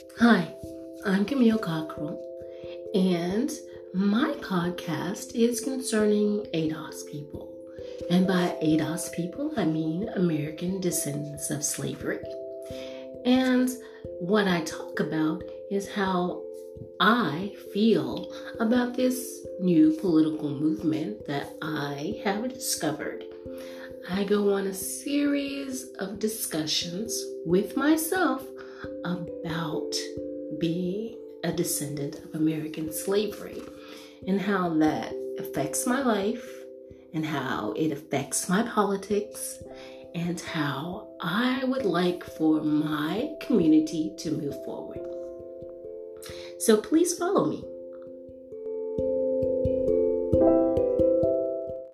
Hi, I'm Camille Cockrell, and my podcast is concerning ADOS people. And by ADOS people, I mean American descendants of slavery. And what I talk about is how I feel about this new political movement that I have discovered. I go on a series of discussions with myself about being a descendant of American slavery and how that affects my life and how it affects my politics and how I would like for my community to move forward. So please follow me.